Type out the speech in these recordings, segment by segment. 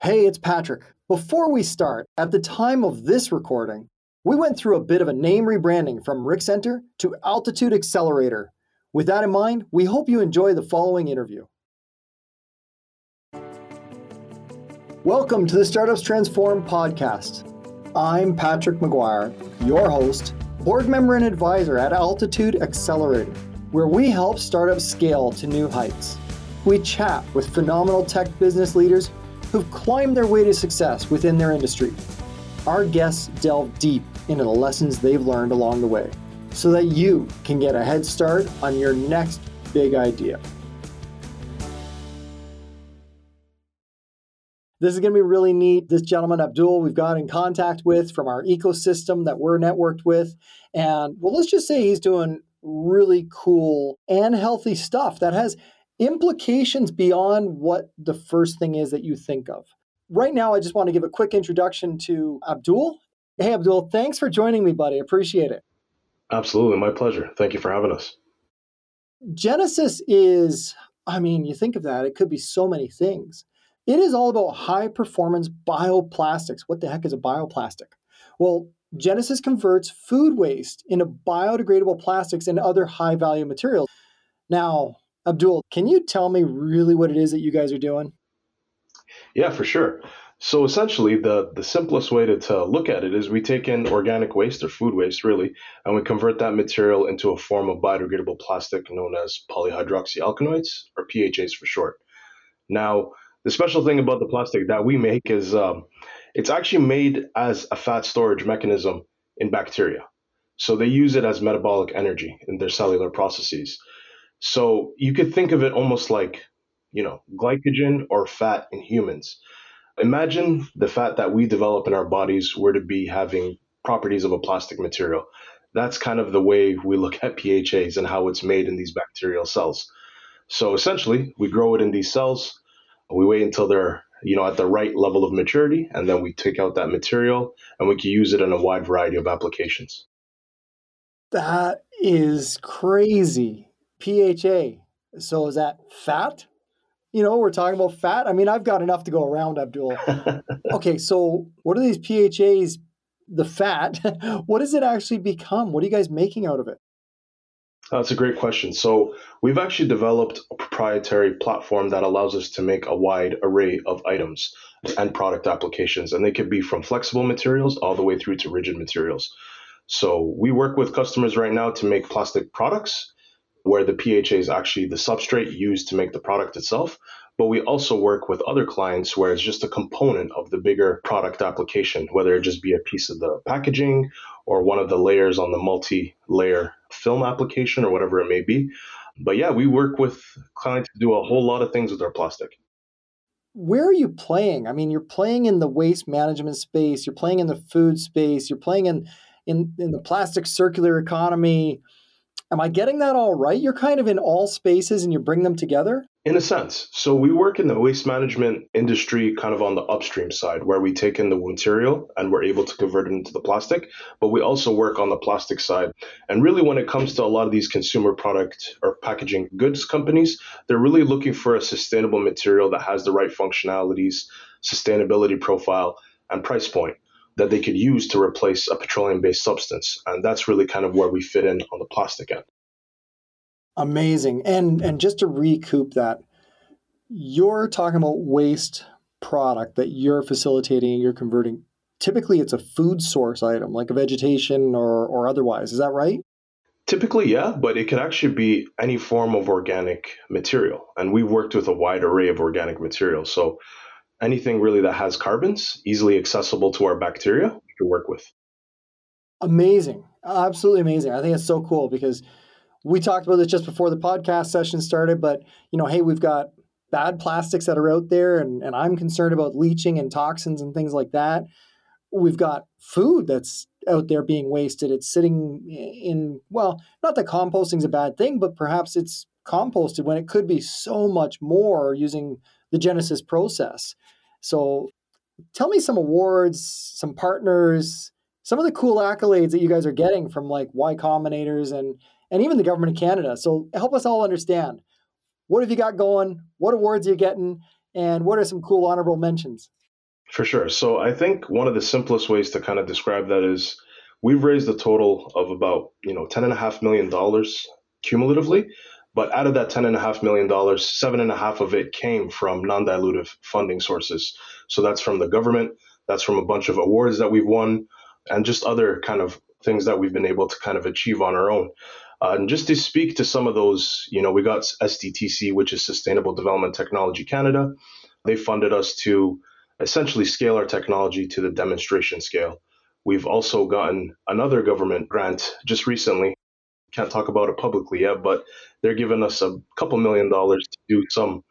Hey, it's Patrick. Before we start, at the time of this recording, we went through a bit of a name rebranding from RIC Centre to Altitude Accelerator. With that in mind, we hope you enjoy the following interview. Welcome to the Startups Transform podcast. I'm Patrick McGuire, your host, board member and advisor at Altitude Accelerator, where we help startups scale to new heights. We chat with phenomenal tech business leaders who've climbed their way to success within their industry. Our guests delve deep into the lessons they've learned along the way so that you can get a head start on your next big idea. This is going to be really neat. This gentleman, Abdul, we've got in contact with from our ecosystem that we're networked with. And well, let's just say he's doing really cool and healthy stuff that has implications beyond what the first thing is that you think of. Right now, I just want to give a quick introduction to Abdul. Hey, Abdul, thanks for joining me, buddy. Appreciate it. Absolutely. My pleasure. Thank you for having us. Genecis is, I mean, you think of that, it could be so many things. It is all about high performance bioplastics. What the heck is a bioplastic? Well, Genecis converts food waste into biodegradable plastics and other high value materials. Now, Abdul, can you tell me really what it is that you guys are doing? Yeah, for sure. So essentially, the, the simplest way to, to look at it is we take in organic waste or food waste, really, and we convert that material into a form of biodegradable plastic known as polyhydroxyalkanoates, or PHAs for short. Now, the special thing about the plastic that we make is um, it's actually made as a fat storage mechanism in bacteria. So they use it as metabolic energy in their cellular processes. So you could think of it almost like, you know, glycogen or fat in humans. Imagine the fat that we develop in our bodies were to be having properties of a plastic material. That's kind of the way we look at PHAs and how it's made in these bacterial cells. So essentially, we grow it in these cells. We wait until they're you know at the right level of maturity, and then we take out that material and we can use it in a wide variety of applications. That is crazy. PHA. So is that fat? You know, we're talking about fat. I mean, I've got enough to go around, Abdul. okay, so what are these PHAs? The fat, what does it actually become? What are you guys making out of it? That's a great question. So, we've actually developed a proprietary platform that allows us to make a wide array of items and product applications, and they could be from flexible materials all the way through to rigid materials. So, we work with customers right now to make plastic products where the PHA is actually the substrate used to make the product itself. But we also work with other clients where it's just a component of the bigger product application, whether it just be a piece of the packaging or one of the layers on the multi layer film application or whatever it may be. But yeah, we work with clients to do a whole lot of things with our plastic. Where are you playing? I mean, you're playing in the waste management space, you're playing in the food space, you're playing in in, in the plastic circular economy Am I getting that all right? You're kind of in all spaces and you bring them together? In a sense. So we work in the waste management industry kind of on the upstream side where we take in the material and we're able to convert it into the plastic, but we also work on the plastic side. And really when it comes to a lot of these consumer product or packaging goods companies, they're really looking for a sustainable material that has the right functionalities, sustainability profile, and price point that they could use to replace a petroleum based substance. And that's really kind of where we fit in on the plastic end. Amazing. And and just to recoup that, you're talking about waste product that you're facilitating and you're converting. Typically it's a food source item, like a vegetation or or otherwise. Is that right? Typically, yeah, but it could actually be any form of organic material. And we've worked with a wide array of organic materials. So anything really that has carbons easily accessible to our bacteria we can work with. Amazing. Absolutely amazing. I think it's so cool because we talked about this just before the podcast session started but you know hey we've got bad plastics that are out there and, and i'm concerned about leaching and toxins and things like that. We've got food that's out there being wasted. It's sitting in well not that composting's a bad thing but perhaps it's composted when it could be so much more using the Genecis process. So tell me some awards, some partners, some of the cool accolades that you guys are getting from like Y Combinators and and even the government of Canada. So help us all understand what have you got going, what awards are you getting, and what are some cool honorable mentions? For sure. So I think one of the simplest ways to kind of describe that is we've raised a total of about, you know, ten and a half million dollars cumulatively. But out of that ten and a half million dollars, seven and a half of it came from non-dilutive funding sources. So that's from the government, that's from a bunch of awards that we've won, and just other kind of things that we've been able to kind of achieve on our own. Uh, and just to speak to some of those, you know, we got SDTC, which is Sustainable Development Technology Canada. They funded us to essentially scale our technology to the demonstration scale. We've also gotten another government grant just recently. Can't talk about it publicly yet, but they're giving us a couple million dollars to do some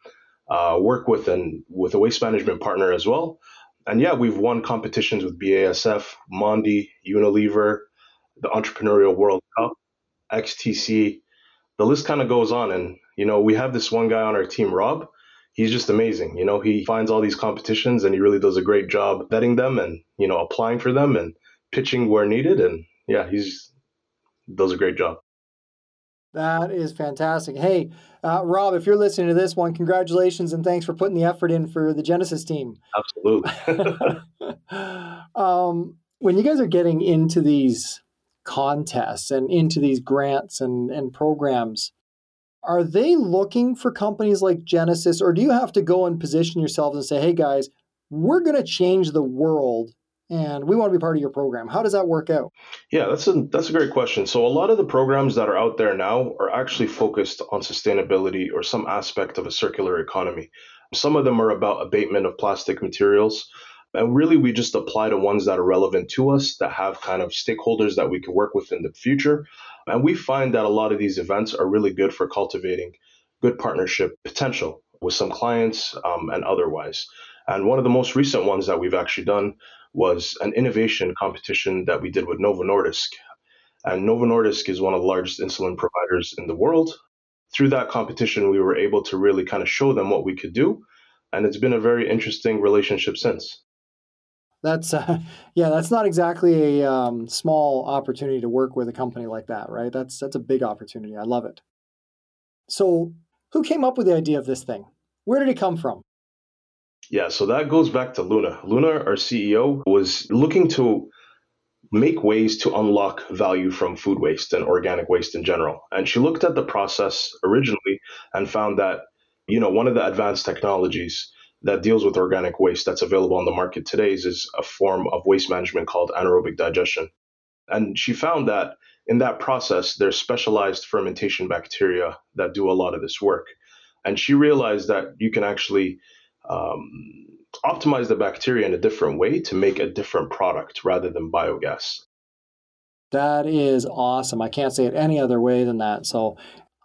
uh, work with and with a waste management partner as well. And yeah, we've won competitions with BASF, Mondi, Unilever, the Entrepreneurial World Cup, XTC. The list kind of goes on. And, you know, we have this one guy on our team, Rob he's just amazing. You know, he finds all these competitions and he really does a great job vetting them and, you know, applying for them and pitching where needed. And yeah, he's does a great job. That is fantastic. Hey, uh, Rob, if you're listening to this one, congratulations and thanks for putting the effort in for the Genecis team. Absolutely. um, when you guys are getting into these contests and into these grants and, and programs, are they looking for companies like Genecis, or do you have to go and position yourselves and say, hey guys, we're going to change the world and we want to be part of your program. How does that work out? Yeah, that's a that's a great question. So a lot of the programs that are out there now are actually focused on sustainability or some aspect of a circular economy. Some of them are about abatement of plastic materials. And really, we just apply to ones that are relevant to us, that have kind of stakeholders that we can work with in the future. And we find that a lot of these events are really good for cultivating good partnership potential with some clients um, and otherwise. And one of the most recent ones that we've actually done was an innovation competition that we did with Novo Nordisk. And Novo Nordisk is one of the largest insulin providers in the world. Through that competition, we were able to really kind of show them what we could do. And it's been a very interesting relationship since. That's uh, yeah, that's not exactly a um, small opportunity to work with a company like that, right? That's that's a big opportunity. I love it. So, who came up with the idea of this thing? Where did it come from? Yeah, so that goes back to Luna. Luna, our CEO, was looking to make ways to unlock value from food waste and organic waste in general. And she looked at the process originally and found that, you know, one of the advanced technologies that deals with organic waste that's available on the market today is, is a form of waste management called anaerobic digestion. And she found that in that process, there's specialized fermentation bacteria that do a lot of this work. And she realized that you can actually um, optimize the bacteria in a different way to make a different product rather than biogas. That is awesome. I can't say it any other way than that. So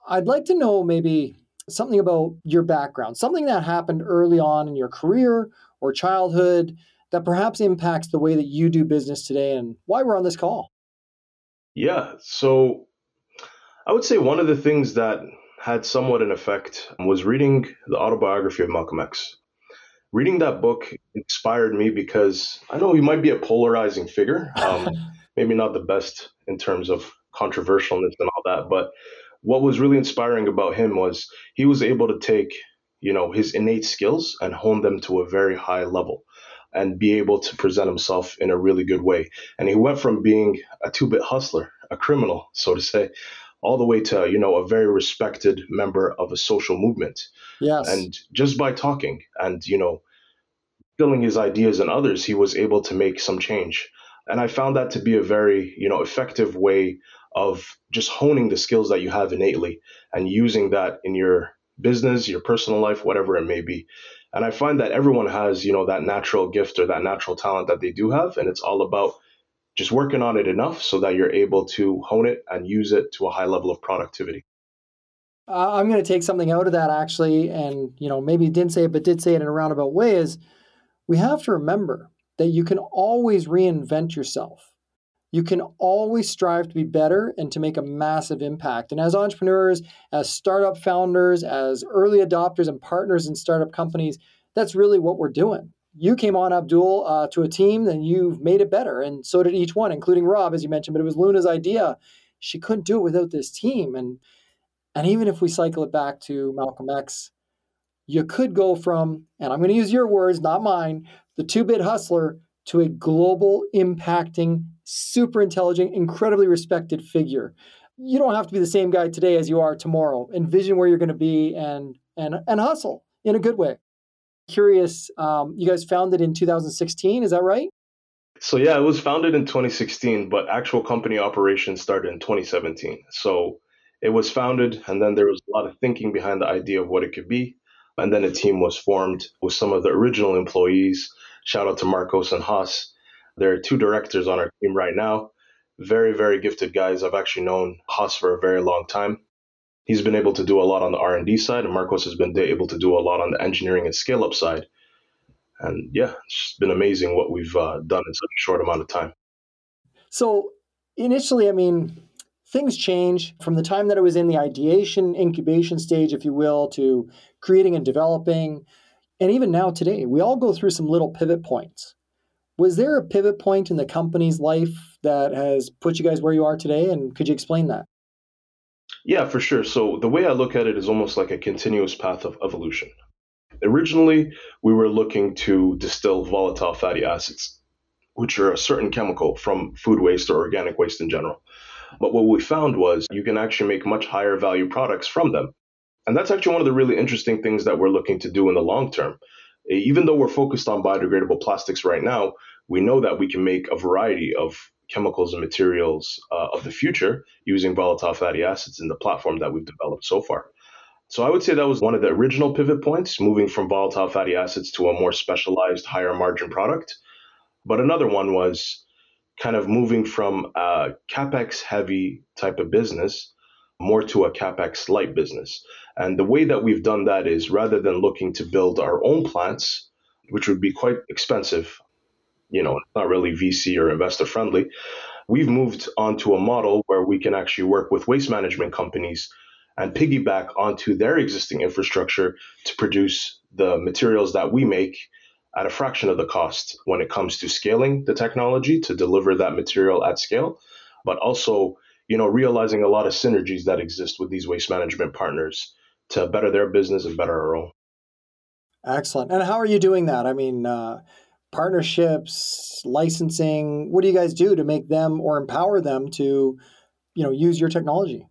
I'd like to know maybe something about your background, something that happened early on in your career or childhood that perhaps impacts the way that you do business today and why we're on this call. Yeah. So I would say one of the things that had somewhat an effect was reading the autobiography of Malcolm X. Reading that book inspired me because I know he might be a polarizing figure, um, maybe not the best in terms of controversialness and all that, but what was really inspiring about him was he was able to take you know his innate skills and hone them to a very high level and be able to present himself in a really good way. And he went from being a two-bit hustler a criminal so to say all the way to you know a very respected member of a social movement yes and just by talking and you know filling his ideas and others he was able to make some change and i found that to be a very you know effective way of just honing the skills that you have innately and using that in your business, your personal life, whatever it may be. And I find that everyone has, you know, that natural gift or that natural talent that they do have. And it's all about just working on it enough so that you're able to hone it and use it to a high level of productivity. I'm going to take something out of that actually, and you know maybe didn't say it, but did say it in a roundabout way. Is we have to remember that you can always reinvent yourself you can always strive to be better and to make a massive impact. And as entrepreneurs, as startup founders, as early adopters and partners in startup companies, that's really what we're doing. You came on, Abdul, uh, to a team, and you've made it better. And so did each one, including Rob, as you mentioned. But it was Luna's idea. She couldn't do it without this team. And and even if we cycle it back to Malcolm X, you could go from, and I'm going to use your words, not mine, the two bit hustler to a global impacting, super intelligent, incredibly respected figure. You don't have to be the same guy today as you are tomorrow. Envision where you're going to be and and and hustle in a good way. Curious, um, you guys founded in 2016, is that right? So yeah, it was founded in 2016, but actual company operations started in 2017. So it was founded, and then there was a lot of thinking behind the idea of what it could be. And then a team was formed with some of the original employees. Shout out to Marcos and Haas. There are two directors on our team right now. Very, very gifted guys. I've actually known Haas for a very long time. He's been able to do a lot on the R&D side, and Marcos has been able to do a lot on the engineering and scale-up side. And yeah, it's been amazing what we've uh, done in such a short amount of time. So initially, I mean, things change from the time that it was in the ideation incubation stage if you will to creating and developing and even now today we all go through some little pivot points was there a pivot point in the company's life that has put you guys where you are today and could you explain that yeah for sure so the way i look at it is almost like a continuous path of evolution originally we were looking to distill volatile fatty acids which are a certain chemical from food waste or organic waste in general but what we found was you can actually make much higher value products from them. And that's actually one of the really interesting things that we're looking to do in the long term. Even though we're focused on biodegradable plastics right now, we know that we can make a variety of chemicals and materials uh, of the future using volatile fatty acids in the platform that we've developed so far. So I would say that was one of the original pivot points, moving from volatile fatty acids to a more specialized, higher margin product. But another one was kind of moving from a capex heavy type of business more to a capex light business. And the way that we've done that is rather than looking to build our own plants, which would be quite expensive, you know, not really VC or investor friendly, we've moved onto a model where we can actually work with waste management companies and piggyback onto their existing infrastructure to produce the materials that we make at a fraction of the cost when it comes to scaling the technology to deliver that material at scale, but also, you know, realizing a lot of synergies that exist with these waste management partners to better their business and better our own. Excellent. And how are you doing that? I mean, uh, partnerships, licensing. What do you guys do to make them or empower them to, you know, use your technology?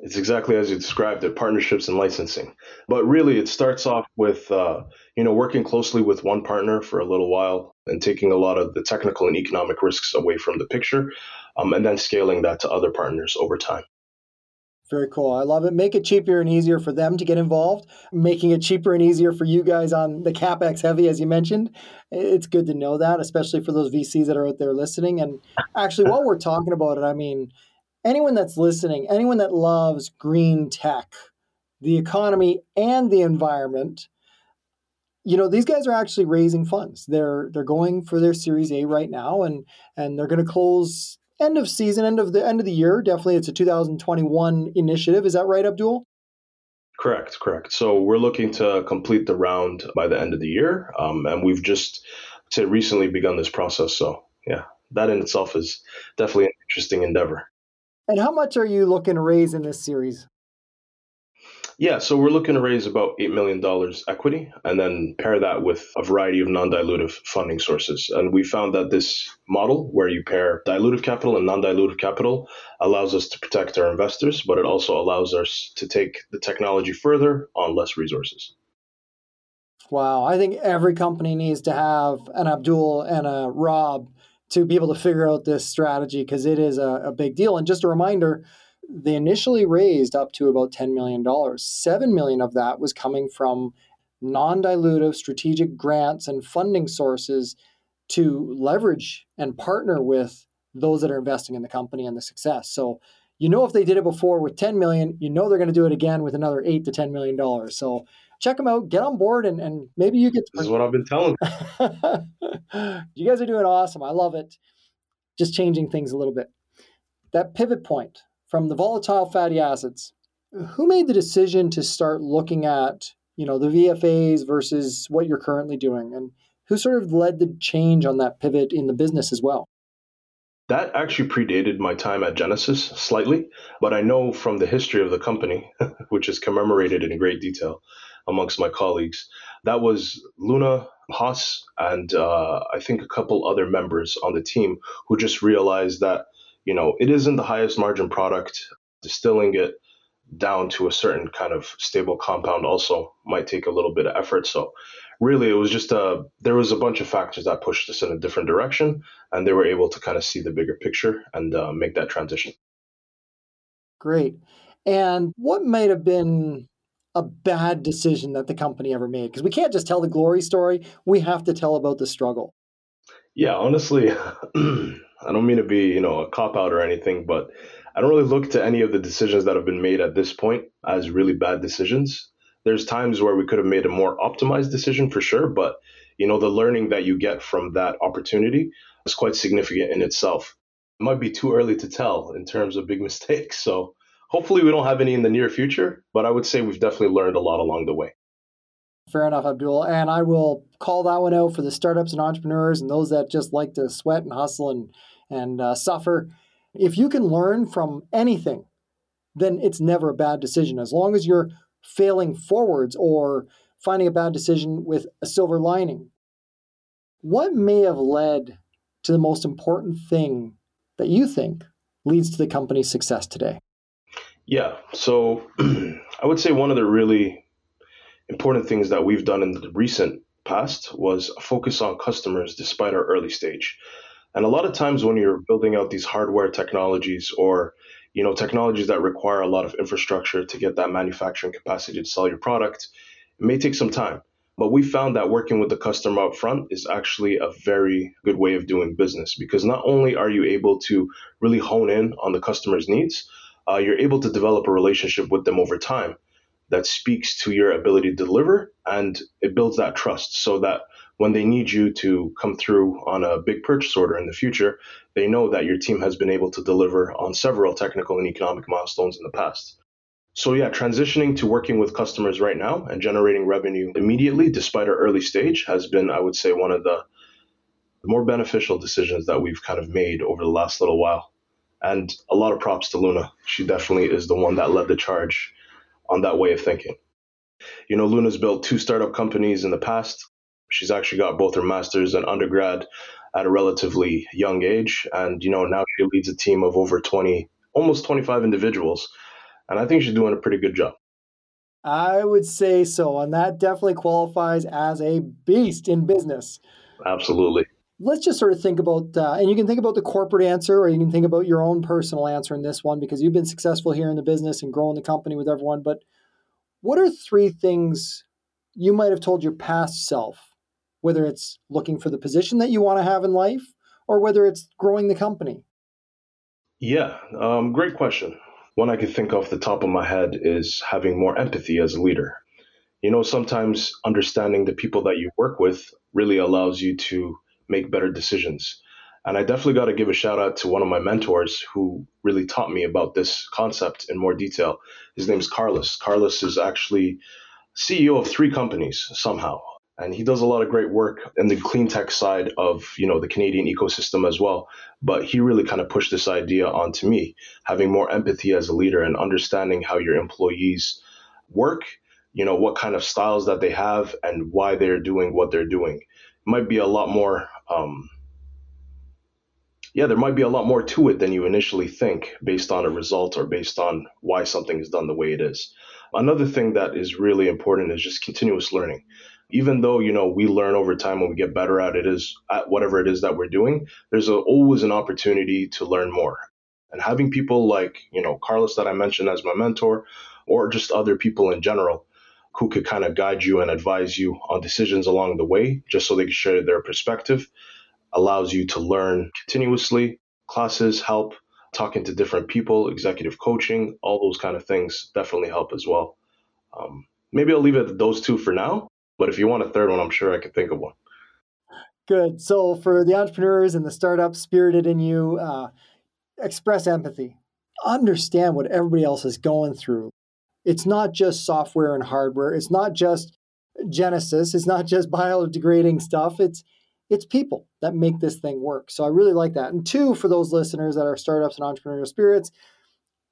It's exactly as you described it, partnerships and licensing. But really, it starts off with uh, you know working closely with one partner for a little while and taking a lot of the technical and economic risks away from the picture, um, and then scaling that to other partners over time. Very cool. I love it. Make it cheaper and easier for them to get involved, making it cheaper and easier for you guys on the capex heavy, as you mentioned. It's good to know that, especially for those VCs that are out there listening. And actually, while we're talking about it, I mean, anyone that's listening, anyone that loves green tech, the economy, and the environment, you know these guys are actually raising funds. They're they're going for their Series A right now, and and they're going to close end of season, end of the end of the year. Definitely, it's a 2021 initiative. Is that right, Abdul? Correct, correct. So we're looking to complete the round by the end of the year, um, and we've just say recently begun this process. So yeah, that in itself is definitely an interesting endeavor. And how much are you looking to raise in this series? Yeah, so we're looking to raise about $8 million equity and then pair that with a variety of non dilutive funding sources. And we found that this model, where you pair dilutive capital and non dilutive capital, allows us to protect our investors, but it also allows us to take the technology further on less resources. Wow, I think every company needs to have an Abdul and a Rob to be able to figure out this strategy because it is a, a, big deal. And just a reminder, they initially raised up to about $10 million. 7 million of that was coming from non dilutive strategic grants and funding sources to leverage and partner with those that are investing in the company and the success. So you know if they did it before with 10 million, you know they're going to do it again with another 8 to 10 million dollars. So check them out, get on board, and, and maybe you get. To- this is what I've been telling. you guys are doing awesome. I love it. Just changing things a little bit. That pivot point from the volatile fatty acids. Who made the decision to start looking at you know the VFAs versus what you're currently doing, and who sort of led the change on that pivot in the business as well? That actually predated my time at Genecis slightly, but I know from the history of the company, which is commemorated in great detail, amongst my colleagues. That was Luna Haas and uh, I think a couple other members on the team who just realized that you know it isn't the highest margin product. Distilling it down to a certain kind of stable compound also might take a little bit of effort. So really, it was just a there was a bunch of factors that pushed us in a different direction, and they were able to kind of see the bigger picture and uh, make that transition. Great. And what might have been a bad decision that the company ever made? Because we can't just tell the glory story, we have to tell about the struggle. Yeah, honestly, I don't mean to be, you know, a cop out or anything, but I don't really look to any of the decisions that have been made at this point as really bad decisions. There's times where we could have made a more optimized decision for sure, but you know, the learning that you get from that opportunity is quite significant in itself. It might be too early to tell in terms of big mistakes. So hopefully we don't have any in the near future, but I would say we've definitely learned a lot along the way. Fair enough, Abdul. And I will call that one out for the startups and entrepreneurs and those that just like to sweat and hustle and and uh, suffer. If you can learn from anything, then it's never a bad decision. As long as you're failing forwards or finding a bad decision with a silver lining. What may have led to the most important thing that you think leads to the company's success today? Yeah. So I would say one of the really important things that we've done in the recent past was focus on customers despite our early stage. And a lot of times when you're building out these hardware technologies or you know technologies that require a lot of infrastructure to get that manufacturing capacity to sell your product, it may take some time. But we found that working with the customer up front is actually a very good way of doing business because not only are you able to really hone in on the customer's needs, uh, you're able to develop a relationship with them over time that speaks to your ability to deliver and it builds that trust so that when they need you to come through on a big purchase order in the future, they know that your team has been able to deliver on several technical and economic milestones in the past. So, yeah, transitioning to working with customers right now and generating revenue immediately, despite our early stage, has been, I would say, one of the more beneficial decisions that we've kind of made over the last little while. And a lot of props to Luna. She definitely is the one that led the charge on that way of thinking. You know, Luna's built two startup companies in the past. She's actually got both her master's and undergrad at a relatively young age. And, you know, now she leads a team of over 20, almost 25 individuals. And I think she's doing a pretty good job. I would say so. And that definitely qualifies as a beast in business. Absolutely. Let's just sort of think about, uh, and you can think about the corporate answer or you can think about your own personal answer in this one because you've been successful here in the business and growing the company with everyone. But what are three things you might have told your past self whether it's looking for the position that you want to have in life or whether it's growing the company? Yeah, um, great question. One I could think off the top of my head is having more empathy as a leader. You know, sometimes understanding the people that you work with really allows you to make better decisions. And I definitely got to give a shout out to one of my mentors who really taught me about this concept in more detail. His name is Carlos. Carlos is actually CEO of three companies somehow and he does a lot of great work in the clean tech side of you know the Canadian ecosystem as well. But he really kind of pushed this idea onto me, having more empathy as a leader and understanding how your employees work, you know what kind of styles that they have and why they're doing what they're doing. It might be a lot more. Um, yeah, there might be a lot more to it than you initially think based on a result or based on why something is done the way it is. Another thing that is really important is just continuous learning even though you know we learn over time when we get better at it is at whatever it is that we're doing there's a, always an opportunity to learn more and having people like you know carlos that i mentioned as my mentor or just other people in general who could kind of guide you and advise you on decisions along the way just so they can share their perspective allows you to learn continuously classes help talking to different people executive coaching all those kind of things definitely help as well um, maybe i'll leave it at those two for now but if you want a third one, I'm sure I could think of one. Good. So for the entrepreneurs and the startup spirited in you, uh, express empathy. Understand what everybody else is going through. It's not just software and hardware. It's not just Genecis. It's not just biodegrading stuff. It's it's people that make this thing work. So I really like that. And two, for those listeners that are startups and entrepreneurial spirits,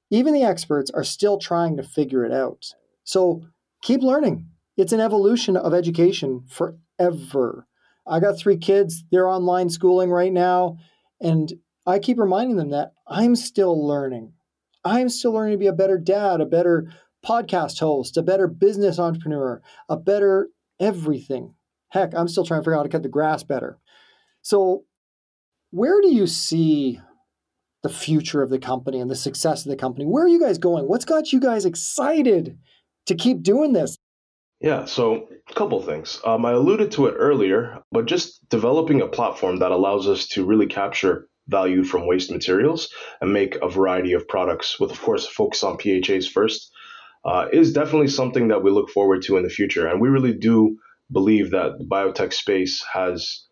even the experts are still trying to figure it out. So keep learning It's an evolution of education forever. I got three kids, they're online schooling right now. And I keep reminding them that I'm still learning. I'm still learning to be a better dad, a better podcast host, a better business entrepreneur, a better everything. Heck, I'm still trying to figure out how to cut the grass better. So, where do you see the future of the company and the success of the company? Where are you guys going? What's got you guys excited to keep doing this? Yeah, so a couple things. Um, I alluded to it earlier, but just developing a platform that allows us to really capture value from waste materials and make a variety of products with, of course, focus on PHAs first, uh, is definitely something that we look forward to in the future. And we really do believe that the biotech space has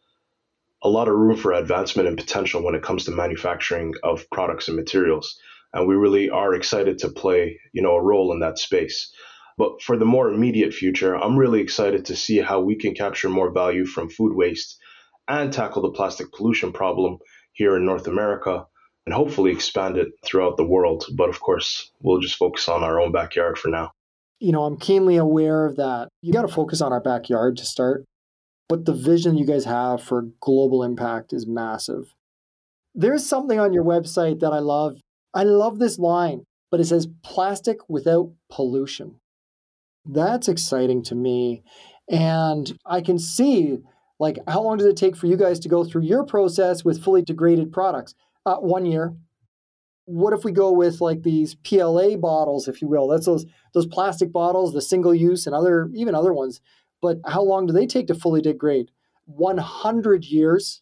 a lot of room for advancement and potential when it comes to manufacturing of products and materials. And we really are excited to play, you know, a role in that space. But for the more immediate future, I'm really excited to see how we can capture more value from food waste and tackle the plastic pollution problem here in North America and hopefully expand it throughout the world. But of course, we'll just focus on our own backyard for now. You know, I'm keenly aware of that. You got to focus on our backyard to start, but the vision you guys have for global impact is massive. There's something on your website that I love. I love this line, but it says plastic without pollution. That's exciting to me. And I can see like, how long does it take for you guys to go through your process with fully degraded products? Uh, one year. What if we go with like these PLA bottles, if you will? That's those those plastic bottles, the single use and other even other ones. But how long do they take to fully degrade? 100 years.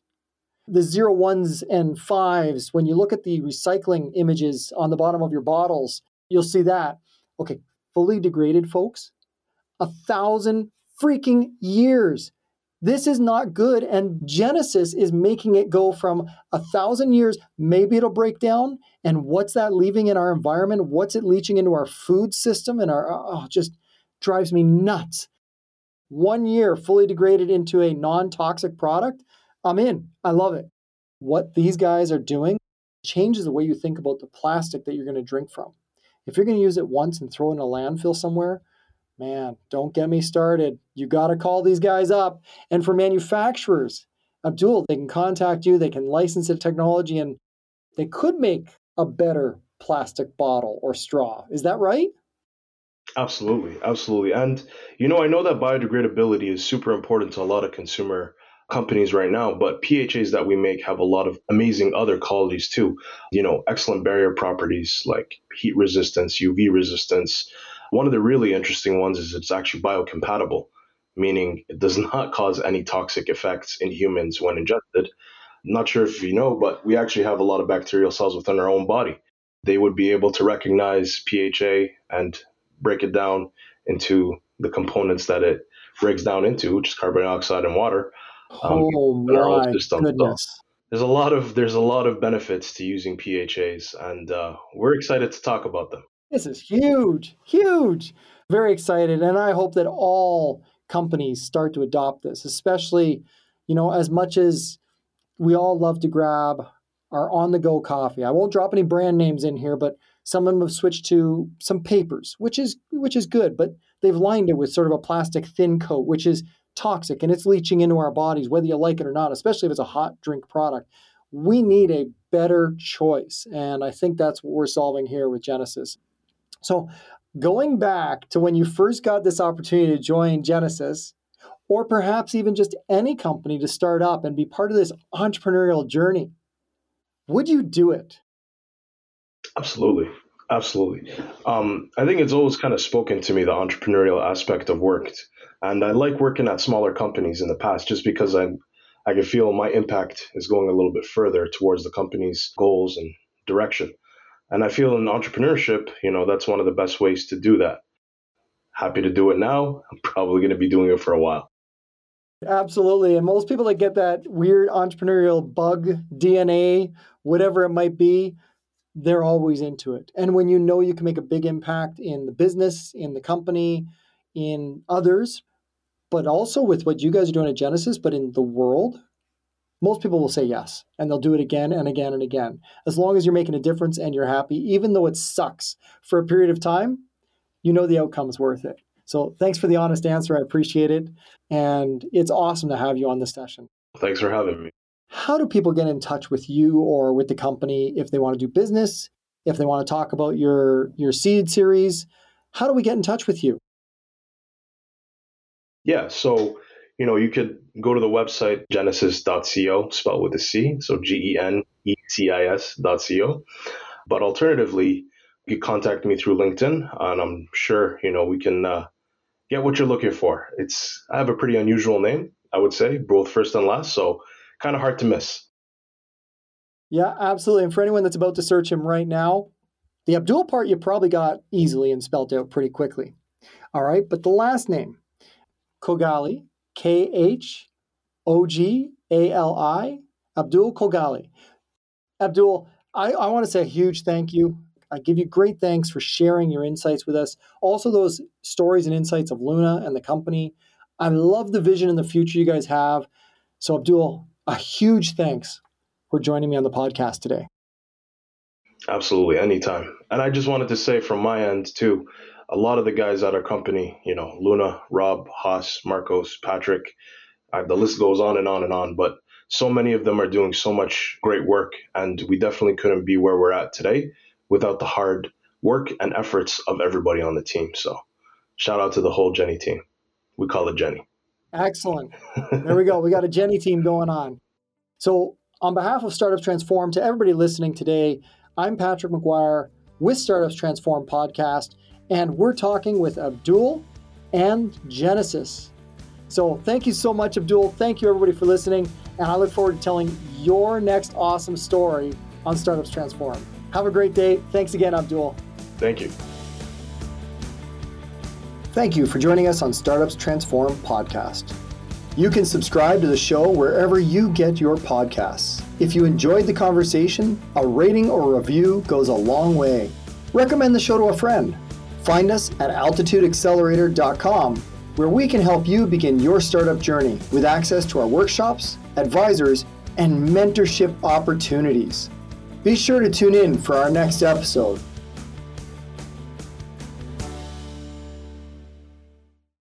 The zero ones and fives, when you look at the recycling images on the bottom of your bottles, you'll see that. Okay, fully degraded, folks, a thousand freaking years. This is not good. And Genecis is making it go from a thousand years, maybe it'll break down. And what's that leaving in our environment? What's it leaching into our food system? And our, oh, just drives me nuts. One year fully degraded into a non toxic product. I'm in. I love it. What these guys are doing changes the way you think about the plastic that you're going to drink from. If you're going to use it once and throw it in a landfill somewhere, man, don't get me started. You got to call these guys up. And for manufacturers, Abdul, they can contact you, they can license the technology, and they could make a better plastic bottle or straw. Is that right? Absolutely, absolutely. And you know, I know that biodegradability is super important to a lot of consumer companies right now, but PHAs that we make have a lot of amazing other qualities too. You know, excellent barrier properties like heat resistance, UV resistance, one of the really interesting ones is it's actually biocompatible, meaning it does not cause any toxic effects in humans when ingested. I'm not sure if you know, but we actually have a lot of bacterial cells within our own body. They would be able to recognize PHA and break it down into the components that it breaks down into, which is carbon dioxide and water. Um, oh my goodness! So there's a lot of there's a lot of benefits to using PHAs, and uh, we're excited to talk about them. This is huge, huge. Very excited. And I hope that all companies start to adopt this, especially, you know, as much as we all love to grab our on the go coffee. I won't drop any brand names in here, but some of them have switched to some papers, which is which is good, but they've lined it with sort of a plastic thin coat, which is toxic and it's leaching into our bodies, whether you like it or not, especially if it's a hot drink product. We need a better choice. And I think that's what we're solving here with Genecis. So, going back to when you first got this opportunity to join Genecis, or perhaps even just any company to start up and be part of this entrepreneurial journey, would you do it? Absolutely. Absolutely. Um, I think it's always kind of spoken to me, the entrepreneurial aspect of work. And I like working at smaller companies in the past just because I'm, I can feel my impact is going a little bit further towards the company's goals and direction. And I feel in entrepreneurship, you know, that's one of the best ways to do that. Happy to do it now. I'm probably going to be doing it for a while. Absolutely. And most people that get that weird entrepreneurial bug, DNA, whatever it might be, they're always into it. And when you know you can make a big impact in the business, in the company, in others, but also with what you guys are doing at Genecis, but in the world, most people will say yes and they'll do it again and again and again. As long as you're making a difference and you're happy, even though it sucks for a period of time, you know the outcome is worth it. So thanks for the honest answer. I appreciate it. And it's awesome to have you on this session. Thanks for having me. How do people get in touch with you or with the company if they want to do business, if they want to talk about your, your seed series? How do we get in touch with you? Yeah, so you know, you could go to the website genecis.co, spelled with a C, so G E N E C I S.co. But alternatively, you contact me through LinkedIn, and I'm sure you know we can uh, get what you're looking for. It's I have a pretty unusual name, I would say, both first and last, so kind of hard to miss. Yeah, absolutely. And for anyone that's about to search him right now, the Abdul part you probably got easily and spelt out pretty quickly. All right, but the last name, Khogali, K H O G A L I, Abdul Khogali. Abdul, I, I want to say a huge thank you. I give you great thanks for sharing your insights with us. Also, those stories and insights of Luna and the company. I love the vision and the future you guys have. So, Abdul, a huge thanks for joining me on the podcast today. Absolutely, anytime. And I just wanted to say from my end, too, a lot of the guys at our company, you know, Luna, Rob, Haas, Marcos, Patrick, uh, the list goes on and on and on. But so many of them are doing so much great work, and we definitely couldn't be where we're at today without the hard work and efforts of everybody on the team. So, shout out to the whole Jenny team. We call it Jenny. Excellent. There we go. We got a Jenny team going on. So, on behalf of Startups Transform, to everybody listening today, I'm Patrick McGuire with Startups Transform podcast and we're talking with Abdul and Genecis. So thank you so much, Abdul. Thank you, everybody, for listening. And I look forward to telling your next awesome story on Startups Transform. Have a great day. Thanks again, Abdul. Thank you. Thank you for joining us on Startups Transform podcast. You can subscribe to the show wherever you get your podcasts. If you enjoyed the conversation, a rating or review goes a long way. Recommend the show to a friend Find us at altitudeaccelerator.com, where we can help you begin your startup journey with access to our workshops, advisors, and mentorship opportunities. Be sure to tune in for our next episode